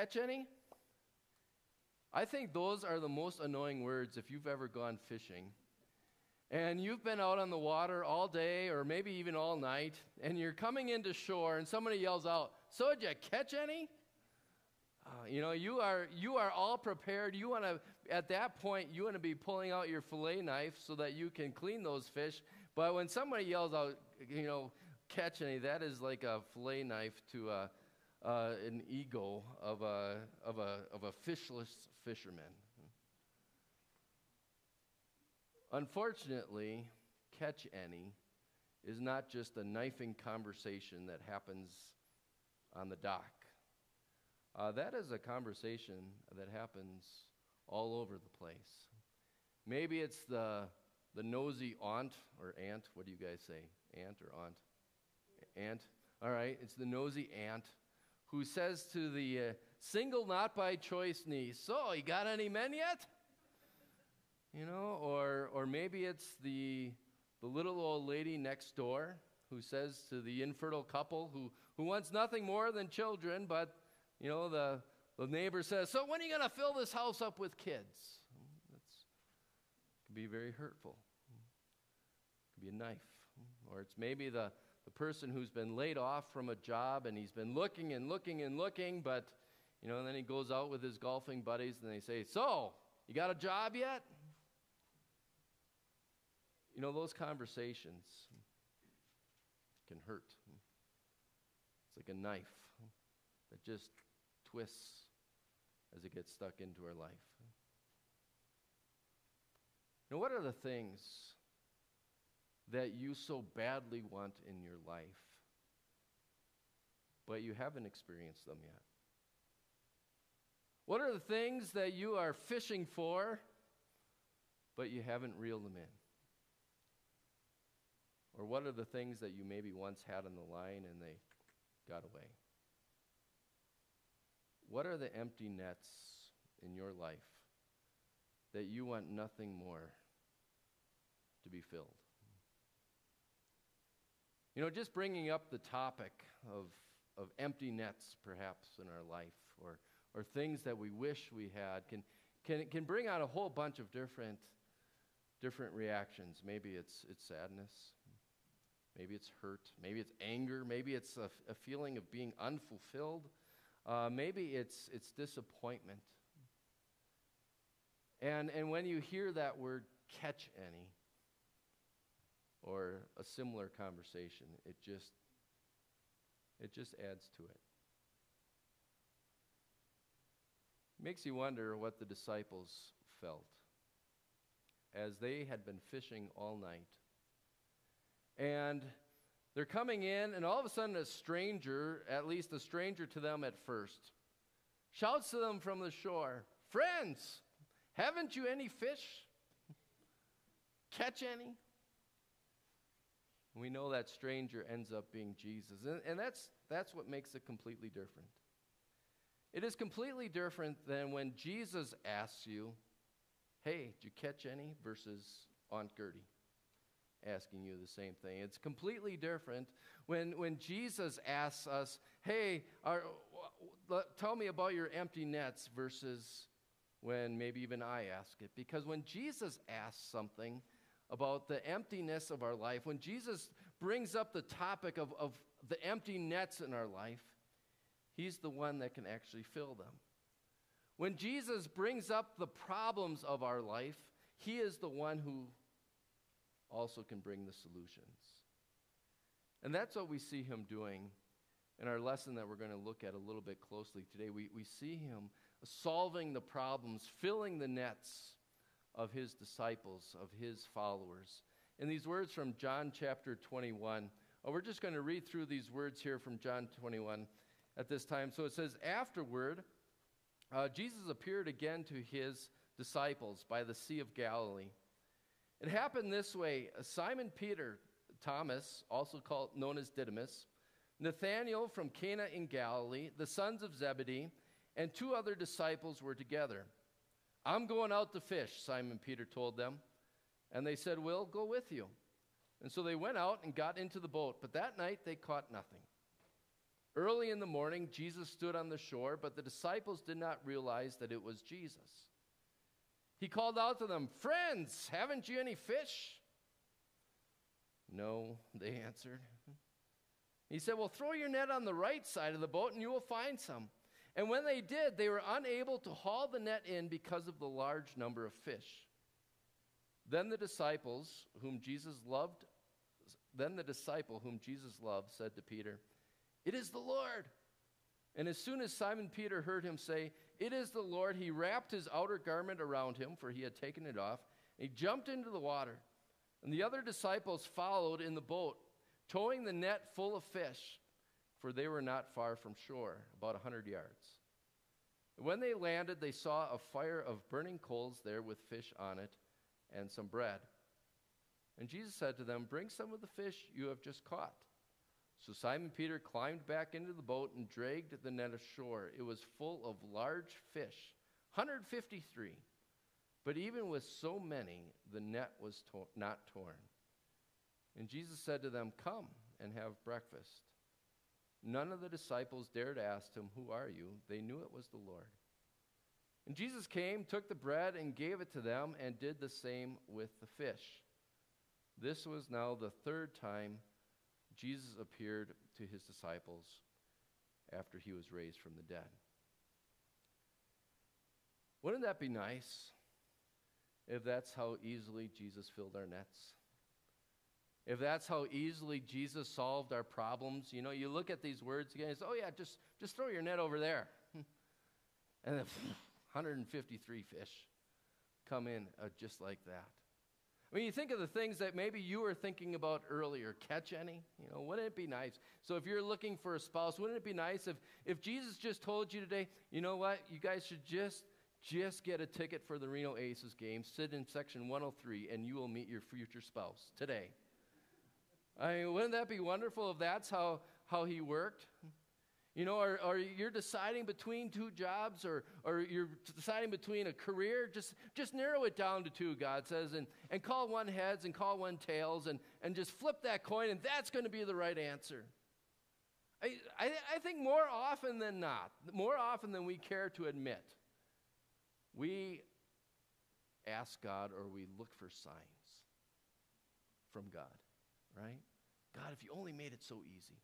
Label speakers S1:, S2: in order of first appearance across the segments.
S1: catch any? I think those are the most annoying words if you've ever gone fishing. And you've been out on the water all day or maybe even all night, and you're coming into shore, and somebody yells out, So, did you catch any? Uh, you know, you are, you are all prepared. You want to, at that point, you want to be pulling out your fillet knife so that you can clean those fish. But when somebody yells out, you know, catch any, that is like a fillet knife to a, uh, an ego of a, of, a, of a fishless fisherman. Unfortunately, catch any is not just a knifing conversation that happens on the dock. Uh, that is a conversation that happens all over the place. Maybe it's the, the nosy aunt or aunt. What do you guys say? Aunt or aunt? Aunt. All right, it's the nosy aunt who says to the uh, single, not by choice niece, So, you got any men yet? You know, or, or maybe it's the, the little old lady next door who says to the infertile couple who, who wants nothing more than children, but, you know, the, the neighbor says, So when are you going to fill this house up with kids? That's can be very hurtful. It could be a knife. Or it's maybe the, the person who's been laid off from a job and he's been looking and looking and looking, but, you know, and then he goes out with his golfing buddies and they say, So, you got a job yet? You know, those conversations can hurt. It's like a knife that just twists as it gets stuck into our life. Now, what are the things that you so badly want in your life, but you haven't experienced them yet? What are the things that you are fishing for, but you haven't reeled them in? Or what are the things that you maybe once had on the line and they got away? What are the empty nets in your life that you want nothing more to be filled? You know, just bringing up the topic of, of empty nets, perhaps, in our life, or, or things that we wish we had, can, can, can bring out a whole bunch of different, different reactions. Maybe it's, it's sadness. Maybe it's hurt. Maybe it's anger. Maybe it's a, a feeling of being unfulfilled. Uh, maybe it's, it's disappointment. And, and when you hear that word, catch any, or a similar conversation, it just, it just adds to it. Makes you wonder what the disciples felt as they had been fishing all night and they're coming in, and all of a sudden, a stranger, at least a stranger to them at first, shouts to them from the shore Friends, haven't you any fish? Catch any? We know that stranger ends up being Jesus. And, and that's, that's what makes it completely different. It is completely different than when Jesus asks you, Hey, did you catch any? versus Aunt Gertie asking you the same thing. It's completely different when, when Jesus asks us, Hey, are, tell me about your empty nets, versus when maybe even I ask it. Because when Jesus asks something about the emptiness of our life, when Jesus brings up the topic of, of the empty nets in our life, He's the one that can actually fill them. When Jesus brings up the problems of our life, He is the one who also can bring the solutions. And that's what we see him doing in our lesson that we're going to look at a little bit closely today. We, we see him solving the problems, filling the nets of his disciples, of his followers. In these words from John chapter 21, oh, we're just going to read through these words here from John 21 at this time. So it says, Afterward, uh, Jesus appeared again to his disciples by the Sea of Galilee. It happened this way Simon Peter, Thomas, also called, known as Didymus, Nathanael from Cana in Galilee, the sons of Zebedee, and two other disciples were together. I'm going out to fish, Simon Peter told them. And they said, We'll go with you. And so they went out and got into the boat, but that night they caught nothing. Early in the morning, Jesus stood on the shore, but the disciples did not realize that it was Jesus. He called out to them, Friends, haven't you any fish? No, they answered. He said, Well, throw your net on the right side of the boat and you will find some. And when they did, they were unable to haul the net in because of the large number of fish. Then the disciples, whom Jesus loved, then the disciple whom Jesus loved said to Peter, It is the Lord. And as soon as Simon Peter heard him say, It is the Lord, he wrapped his outer garment around him, for he had taken it off, and he jumped into the water. And the other disciples followed in the boat, towing the net full of fish, for they were not far from shore, about a hundred yards. When they landed, they saw a fire of burning coals there with fish on it and some bread. And Jesus said to them, Bring some of the fish you have just caught. So Simon Peter climbed back into the boat and dragged the net ashore. It was full of large fish, 153. But even with so many, the net was not torn. And Jesus said to them, Come and have breakfast. None of the disciples dared ask him, Who are you? They knew it was the Lord. And Jesus came, took the bread, and gave it to them, and did the same with the fish. This was now the third time Jesus appeared to his disciples after he was raised from the dead. Wouldn't that be nice if that's how easily Jesus filled our nets? If that's how easily Jesus solved our problems, you know, you look at these words again, it's, oh yeah, just, just throw your net over there. and then 153 fish come in uh, just like that. I mean, you think of the things that maybe you were thinking about earlier. Catch any? You know, wouldn't it be nice? So if you're looking for a spouse, wouldn't it be nice if, if Jesus just told you today, you know what, you guys should just just get a ticket for the Reno Aces game, sit in section 103, and you will meet your future spouse today. I mean, wouldn't that be wonderful if that's how, how he worked? You know, or, or you're deciding between two jobs or, or you're deciding between a career, just, just narrow it down to two, God says, and, and call one heads and call one tails and, and just flip that coin, and that's going to be the right answer. I, I, I think more often than not, more often than we care to admit, we ask God or we look for signs from God, right? God, if you only made it so easy.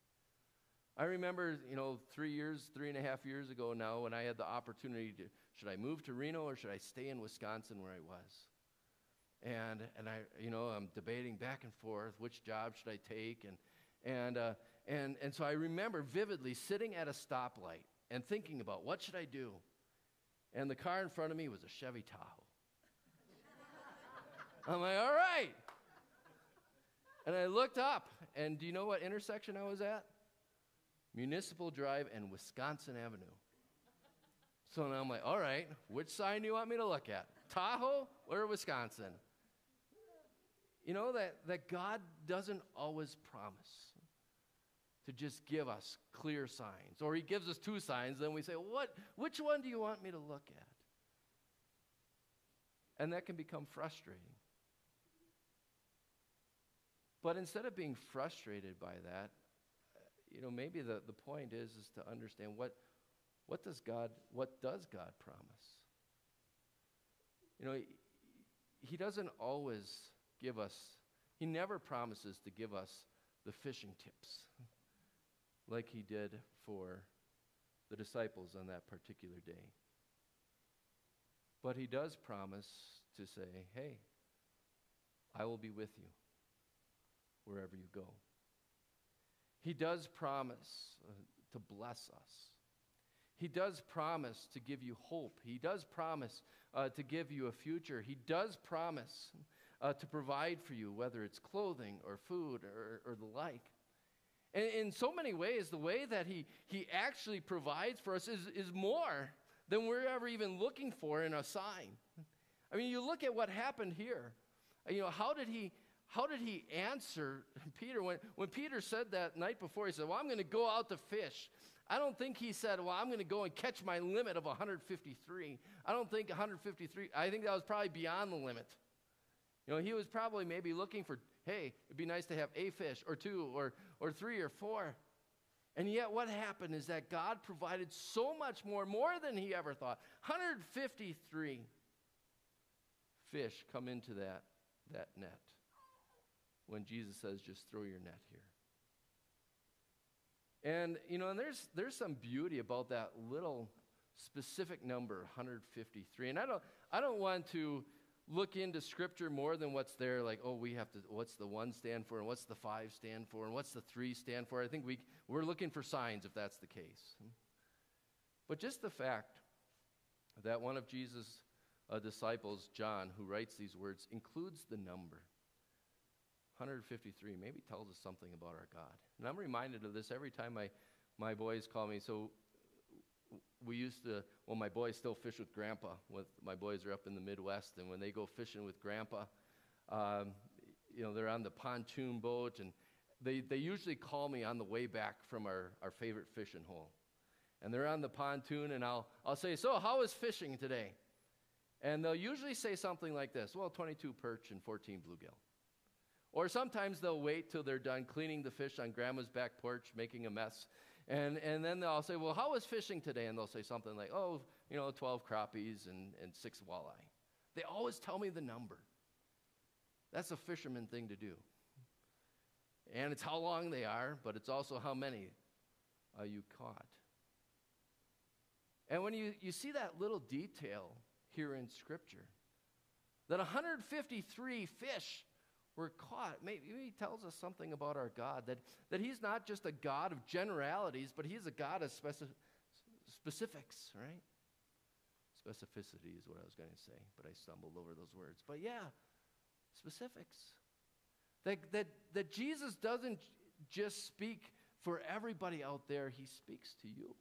S1: I remember, you know, three years, three and a half years ago now, when I had the opportunity to, should I move to Reno or should I stay in Wisconsin where I was? And, and I, you know, I'm debating back and forth, which job should I take? And, and, uh, and, and so I remember vividly sitting at a stoplight and thinking about what should I do? And the car in front of me was a Chevy Tahoe. I'm like, all right. And I looked up, and do you know what intersection I was at? Municipal Drive and Wisconsin Avenue. So now I'm like, all right, which sign do you want me to look at? Tahoe or Wisconsin? You know that, that God doesn't always promise to just give us clear signs. Or he gives us two signs, then we say, what, which one do you want me to look at? And that can become frustrating. But instead of being frustrated by that, uh, you know, maybe the, the point is is to understand what what does God what does God promise? You know, he, he doesn't always give us, he never promises to give us the fishing tips like he did for the disciples on that particular day. But he does promise to say, hey, I will be with you wherever you go. He does promise uh, to bless us. He does promise to give you hope. He does promise uh, to give you a future. He does promise uh, to provide for you, whether it's clothing or food or, or the like. And in so many ways, the way that he, he actually provides for us is, is more than we're ever even looking for in a sign. I mean, you look at what happened here. You know, how did he, how did he answer Peter when, when Peter said that night before? He said, Well, I'm going to go out to fish. I don't think he said, Well, I'm going to go and catch my limit of 153. I don't think 153, I think that was probably beyond the limit. You know, he was probably maybe looking for, hey, it'd be nice to have a fish or two or, or three or four. And yet, what happened is that God provided so much more, more than he ever thought. 153 fish come into that, that net when Jesus says, just throw your net here. And, you know, and there's, there's some beauty about that little specific number, 153. And I don't, I don't want to look into Scripture more than what's there, like, oh, we have to, what's the one stand for, and what's the five stand for, and what's the three stand for. I think we, we're looking for signs if that's the case. But just the fact that one of Jesus' uh, disciples, John, who writes these words, includes the number 153, maybe tells us something about our God. And I'm reminded of this every time my, my boys call me. So we used to, well, my boys still fish with grandpa. With, my boys are up in the Midwest, and when they go fishing with grandpa, um, you know, they're on the pontoon boat, and they, they usually call me on the way back from our, our favorite fishing hole. And they're on the pontoon, and I'll, I'll say, So, how is fishing today? And they'll usually say something like this Well, 22 perch and 14 bluegill. Or sometimes they'll wait till they're done cleaning the fish on grandma's back porch, making a mess, and, and then they'll say, Well, how was fishing today? And they'll say something like, Oh, you know, 12 crappies and, and six walleye. They always tell me the number. That's a fisherman thing to do. And it's how long they are, but it's also how many uh, you caught. And when you, you see that little detail here in Scripture, that 153 fish we're caught. Maybe he tells us something about our God that, that he's not just a God of generalities, but he's a God of speci- specifics, right? Specificity is what I was going to say, but I stumbled over those words. But yeah, specifics. That, that, that Jesus doesn't just speak for everybody out there, he speaks to you.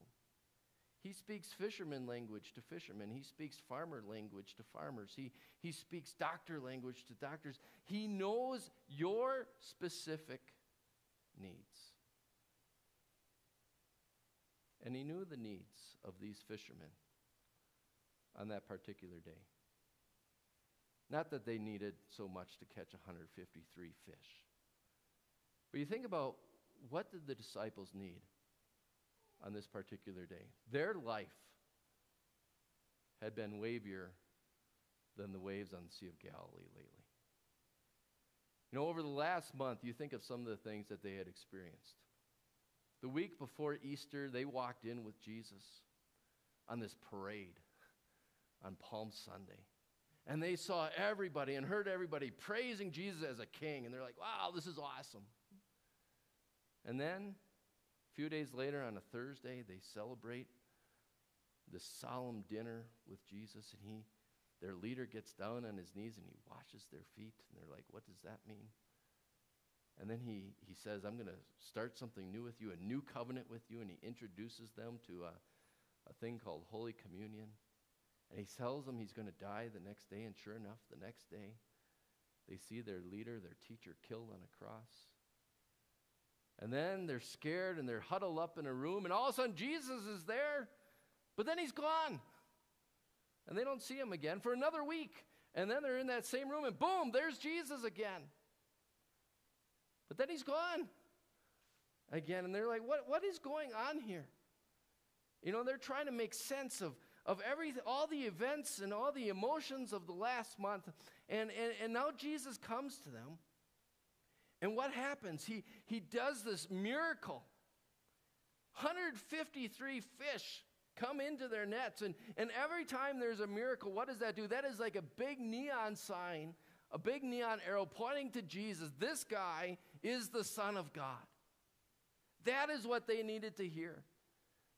S1: He speaks fisherman language to fishermen. He speaks farmer language to farmers. He, he speaks doctor language to doctors. He knows your specific needs. And he knew the needs of these fishermen on that particular day. Not that they needed so much to catch 153 fish. But you think about what did the disciples need? On this particular day. Their life had been wavier than the waves on the Sea of Galilee lately. You know, over the last month, you think of some of the things that they had experienced. The week before Easter, they walked in with Jesus on this parade on Palm Sunday. And they saw everybody and heard everybody praising Jesus as a king. And they're like, wow, this is awesome. And then few days later, on a Thursday, they celebrate the solemn dinner with Jesus, and he, their leader gets down on his knees and he washes their feet, and they're like, What does that mean? And then he, he says, I'm going to start something new with you, a new covenant with you, and he introduces them to a, a thing called Holy Communion. And he tells them he's going to die the next day, and sure enough, the next day, they see their leader, their teacher, killed on a cross. And then they're scared and they're huddled up in a room, and all of a sudden Jesus is there, but then he's gone. And they don't see him again for another week. And then they're in that same room, and boom, there's Jesus again. But then he's gone again. And they're like, what, what is going on here? You know, they're trying to make sense of, of everything, all the events and all the emotions of the last month. And, and, and now Jesus comes to them and what happens? He, he does this miracle. 153 fish come into their nets. And, and every time there's a miracle, what does that do? That is like a big neon sign, a big neon arrow pointing to Jesus. This guy is the Son of God. That is what they needed to hear.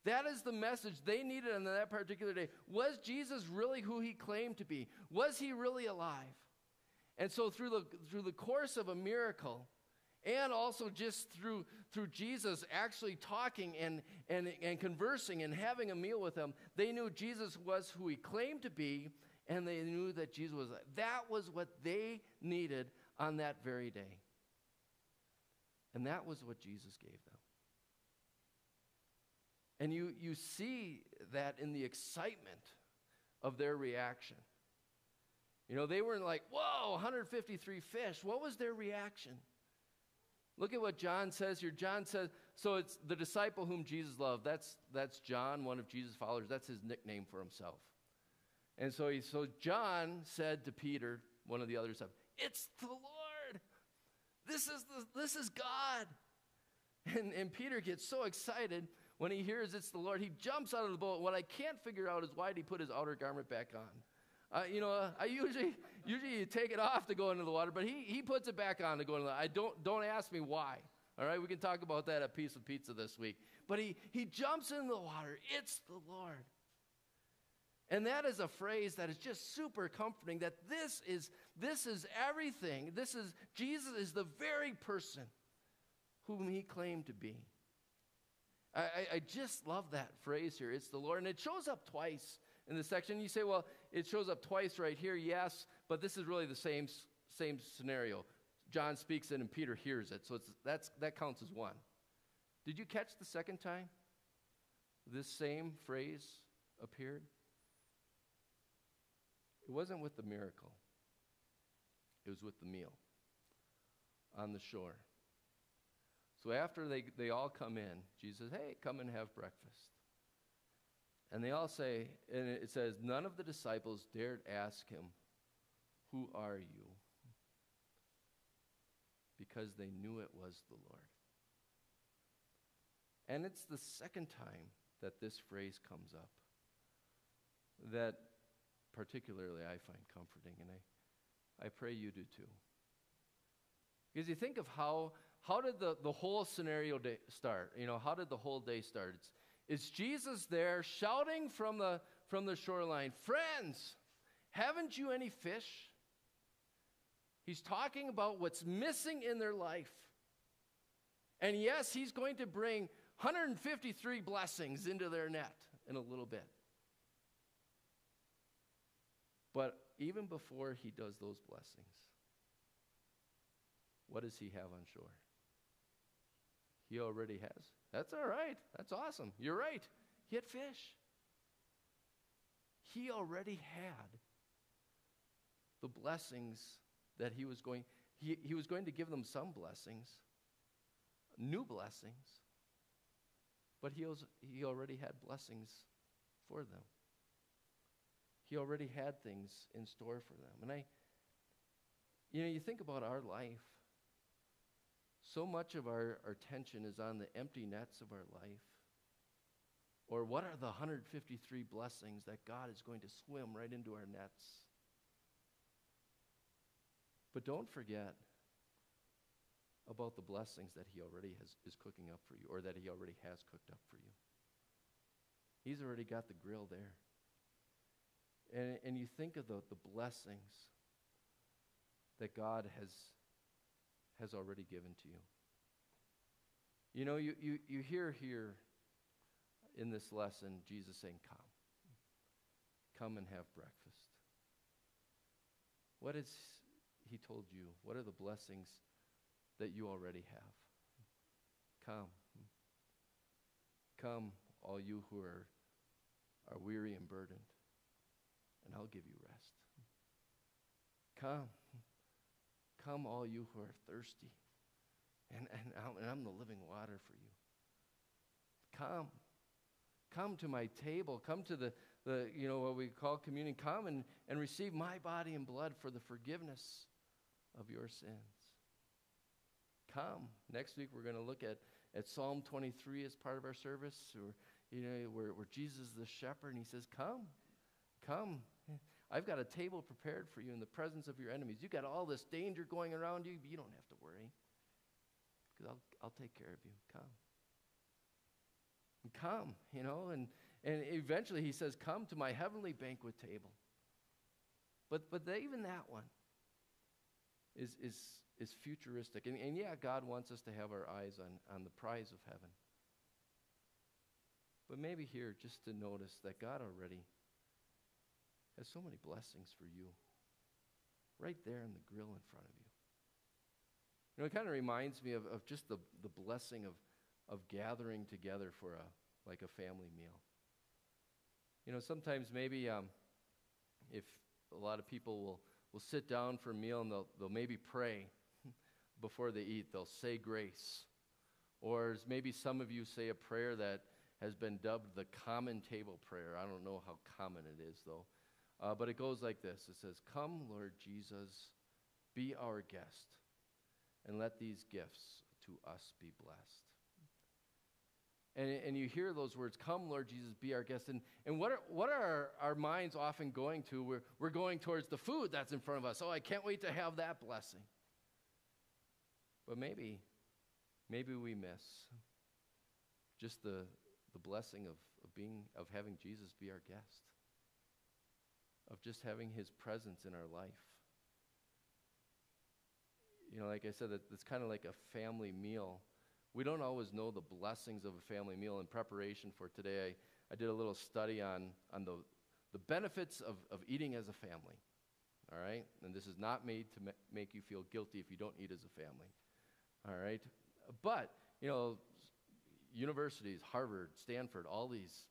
S1: That is the message they needed on that particular day. Was Jesus really who he claimed to be? Was he really alive? And so through the, through the course of a miracle, and also just through, through Jesus actually talking and, and, and conversing and having a meal with them, they knew Jesus was who he claimed to be, and they knew that Jesus was. That was what they needed on that very day. And that was what Jesus gave them. And you, you see that in the excitement of their reaction. You know, they weren't like, whoa, 153 fish. What was their reaction? Look at what John says here. John says, so it's the disciple whom Jesus loved. That's, that's John, one of Jesus' followers. That's his nickname for himself. And so, he, so John said to Peter, one of the others, It's the Lord. This is, the, this is God. And, and Peter gets so excited when he hears it's the Lord. He jumps out of the boat. What I can't figure out is why did he put his outer garment back on? Uh, you know, uh, I usually usually you take it off to go into the water, but he, he puts it back on to go into the water. I don't don't ask me why. All right, we can talk about that at Piece of Pizza this week. But he he jumps in the water. It's the Lord. And that is a phrase that is just super comforting that this is this is everything. This is Jesus is the very person whom he claimed to be. I, I just love that phrase here. It's the Lord. And it shows up twice in the section. You say, well, it shows up twice right here, yes, but this is really the same, same scenario. John speaks it and Peter hears it, so it's, that's, that counts as one. Did you catch the second time this same phrase appeared? It wasn't with the miracle, it was with the meal on the shore. So after they, they all come in, Jesus says, Hey, come and have breakfast. And they all say, and it says, none of the disciples dared ask him, Who are you? Because they knew it was the Lord. And it's the second time that this phrase comes up that particularly I find comforting, and I, I pray you do too. Because you think of how, how did the, the whole scenario start? You know, how did the whole day start? It's, is Jesus there shouting from the, from the shoreline, Friends, haven't you any fish? He's talking about what's missing in their life. And yes, he's going to bring 153 blessings into their net in a little bit. But even before he does those blessings, what does he have on shore? He already has. That's all right. That's awesome. You're right. He had fish. He already had the blessings that he was going he, he was going to give them some blessings, new blessings, but he, was, he already had blessings for them. He already had things in store for them. And I, you know, you think about our life, so much of our, our tension is on the empty nets of our life. Or what are the 153 blessings that God is going to swim right into our nets? But don't forget about the blessings that He already has, is cooking up for you, or that He already has cooked up for you. He's already got the grill there. And, and you think of the, the blessings that God has has already given to you. You know, you, you, you hear here in this lesson Jesus saying, Come. Come and have breakfast. What has he told you? What are the blessings that you already have? Come. Come, all you who are, are weary and burdened, and I'll give you rest. Come. Come, all you who are thirsty, and, and, I'm, and I'm the living water for you. Come. Come to my table. Come to the, the you know, what we call communion. Come and, and receive my body and blood for the forgiveness of your sins. Come. Next week, we're going to look at, at Psalm 23 as part of our service, or, you know, where, where Jesus is the shepherd, and he says, Come. Come. I've got a table prepared for you in the presence of your enemies. You've got all this danger going around you, but you don't have to worry because I'll, I'll take care of you. Come. And come, you know, and, and eventually he says, Come to my heavenly banquet table. But, but even that one is, is, is futuristic. And, and yeah, God wants us to have our eyes on, on the prize of heaven. But maybe here, just to notice that God already has so many blessings for you right there in the grill in front of you. You know, it kind of reminds me of, of just the, the blessing of, of gathering together for a, like a family meal. You know, sometimes maybe um, if a lot of people will, will sit down for a meal and they'll, they'll maybe pray before they eat, they'll say grace Or maybe some of you say a prayer that has been dubbed the common table prayer. I don't know how common it is, though. Uh, but it goes like this It says, Come, Lord Jesus, be our guest, and let these gifts to us be blessed. And, and you hear those words, Come, Lord Jesus, be our guest. And, and what are, what are our, our minds often going to? We're, we're going towards the food that's in front of us. Oh, I can't wait to have that blessing. But maybe, maybe we miss just the, the blessing of, of, being, of having Jesus be our guest, of just having his presence in our life. You know, like I said, that it's kind of like a family meal. We don't always know the blessings of a family meal. In preparation for today, I, I did a little study on, on the, the benefits of, of eating as a family. All right? And this is not made to ma- make you feel guilty if you don't eat as a family. All right? But, you know, universities, Harvard, Stanford, all these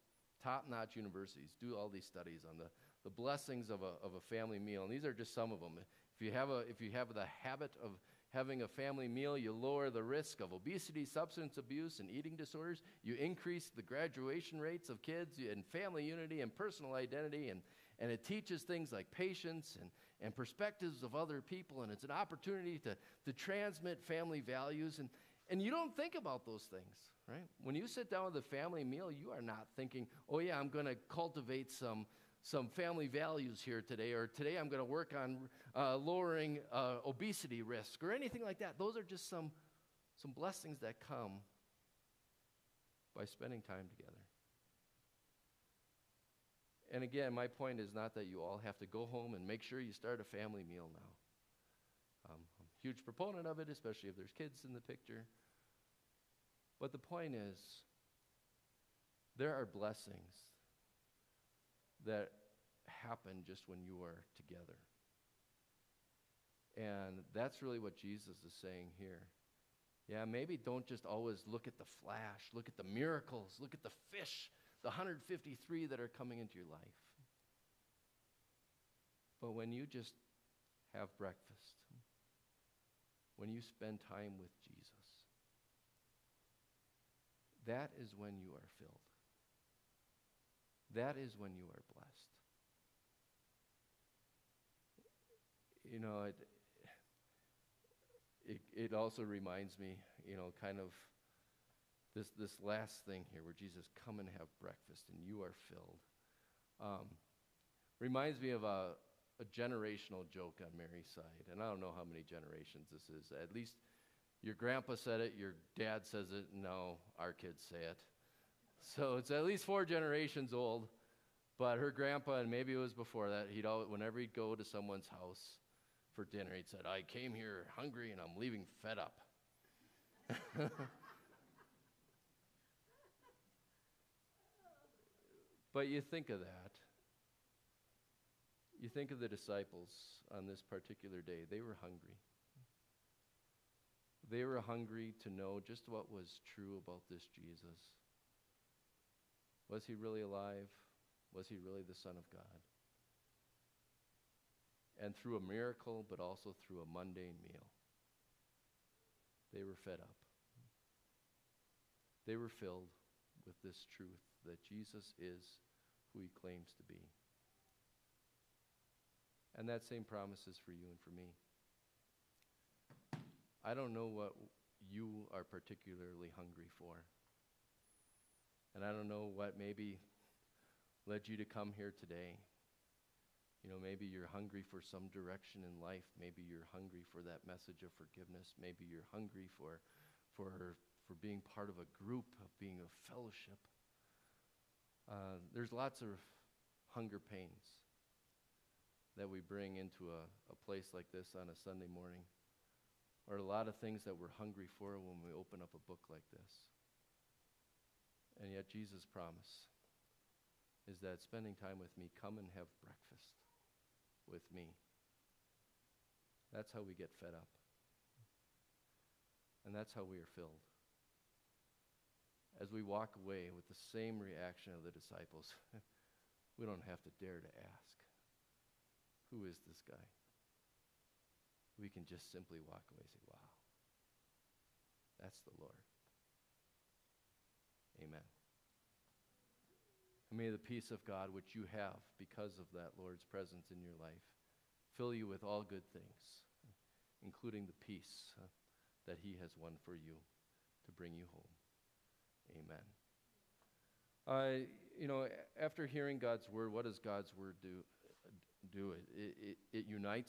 S1: top notch universities do all these studies on the, the blessings of a, of a family meal. And these are just some of them. If you, have a, if you have the habit of having a family meal, you lower the risk of obesity, substance abuse, and eating disorders. You increase the graduation rates of kids and family unity and personal identity. And, and it teaches things like patience and, and perspectives of other people. And it's an opportunity to, to transmit family values. And, and you don't think about those things, right? When you sit down with a family meal, you are not thinking, oh, yeah, I'm going to cultivate some, some family values here today, or today I'm going to work on uh, lowering uh, obesity risk, or anything like that. Those are just some, some blessings that come by spending time together. And again, my point is not that you all have to go home and make sure you start a family meal now. Um, I'm a huge proponent of it, especially if there's kids in the picture. But the point is, there are blessings that happen just when you are together. And that's really what Jesus is saying here. Yeah, maybe don't just always look at the flash, look at the miracles, look at the fish the 153 that are coming into your life. But when you just have breakfast, when you spend time with Jesus, that is when you are filled. That is when you are blessed. You know, it, it, it also reminds me, you know, kind of this, this last thing here where Jesus, come and have breakfast and you are filled. Um, reminds me of a, a generational joke on Mary's side. And I don't know how many generations this is. At least your grandpa said it, your dad says it, no, our kids say it. So it's at least four generations old. But her grandpa, and maybe it was before that, he'd always, whenever he'd go to someone's house for dinner, he'd said, I came here hungry and I'm leaving fed up. But you think of that. You think of the disciples on this particular day. They were hungry. They were hungry to know just what was true about this Jesus. Was he really alive? Was he really the Son of God? And through a miracle, but also through a mundane meal, they were fed up. They were filled with this truth that Jesus is who he claims to be. And that same promise is for you and for me. I don't know what you are particularly hungry for. And I don't know what maybe led you to come here today. You know, maybe you're hungry for some direction in life. Maybe you're hungry for that message of forgiveness. Maybe you're hungry for, for, for being part of a group, of being a fellowship. Uh, there's lots of hunger pains that we bring into a, a place like this on a Sunday morning, or a lot of things that we're hungry for when we open up a book like this. And yet, Jesus' promise is that spending time with me, come and have breakfast with me. That's how we get fed up. And that's how we are filled as we walk away with the same reaction of the disciples, we don't have to dare to ask, Who is this guy? We can just simply walk away and say, Wow, that's the Lord. Amen. And may the peace of God, which you have because of that Lord's presence in your life, fill you with all good things, including the peace uh, that He has won for you to bring you home. Amen. Uh, you know, after hearing God's word, what does God's word do? do? It, it, it unites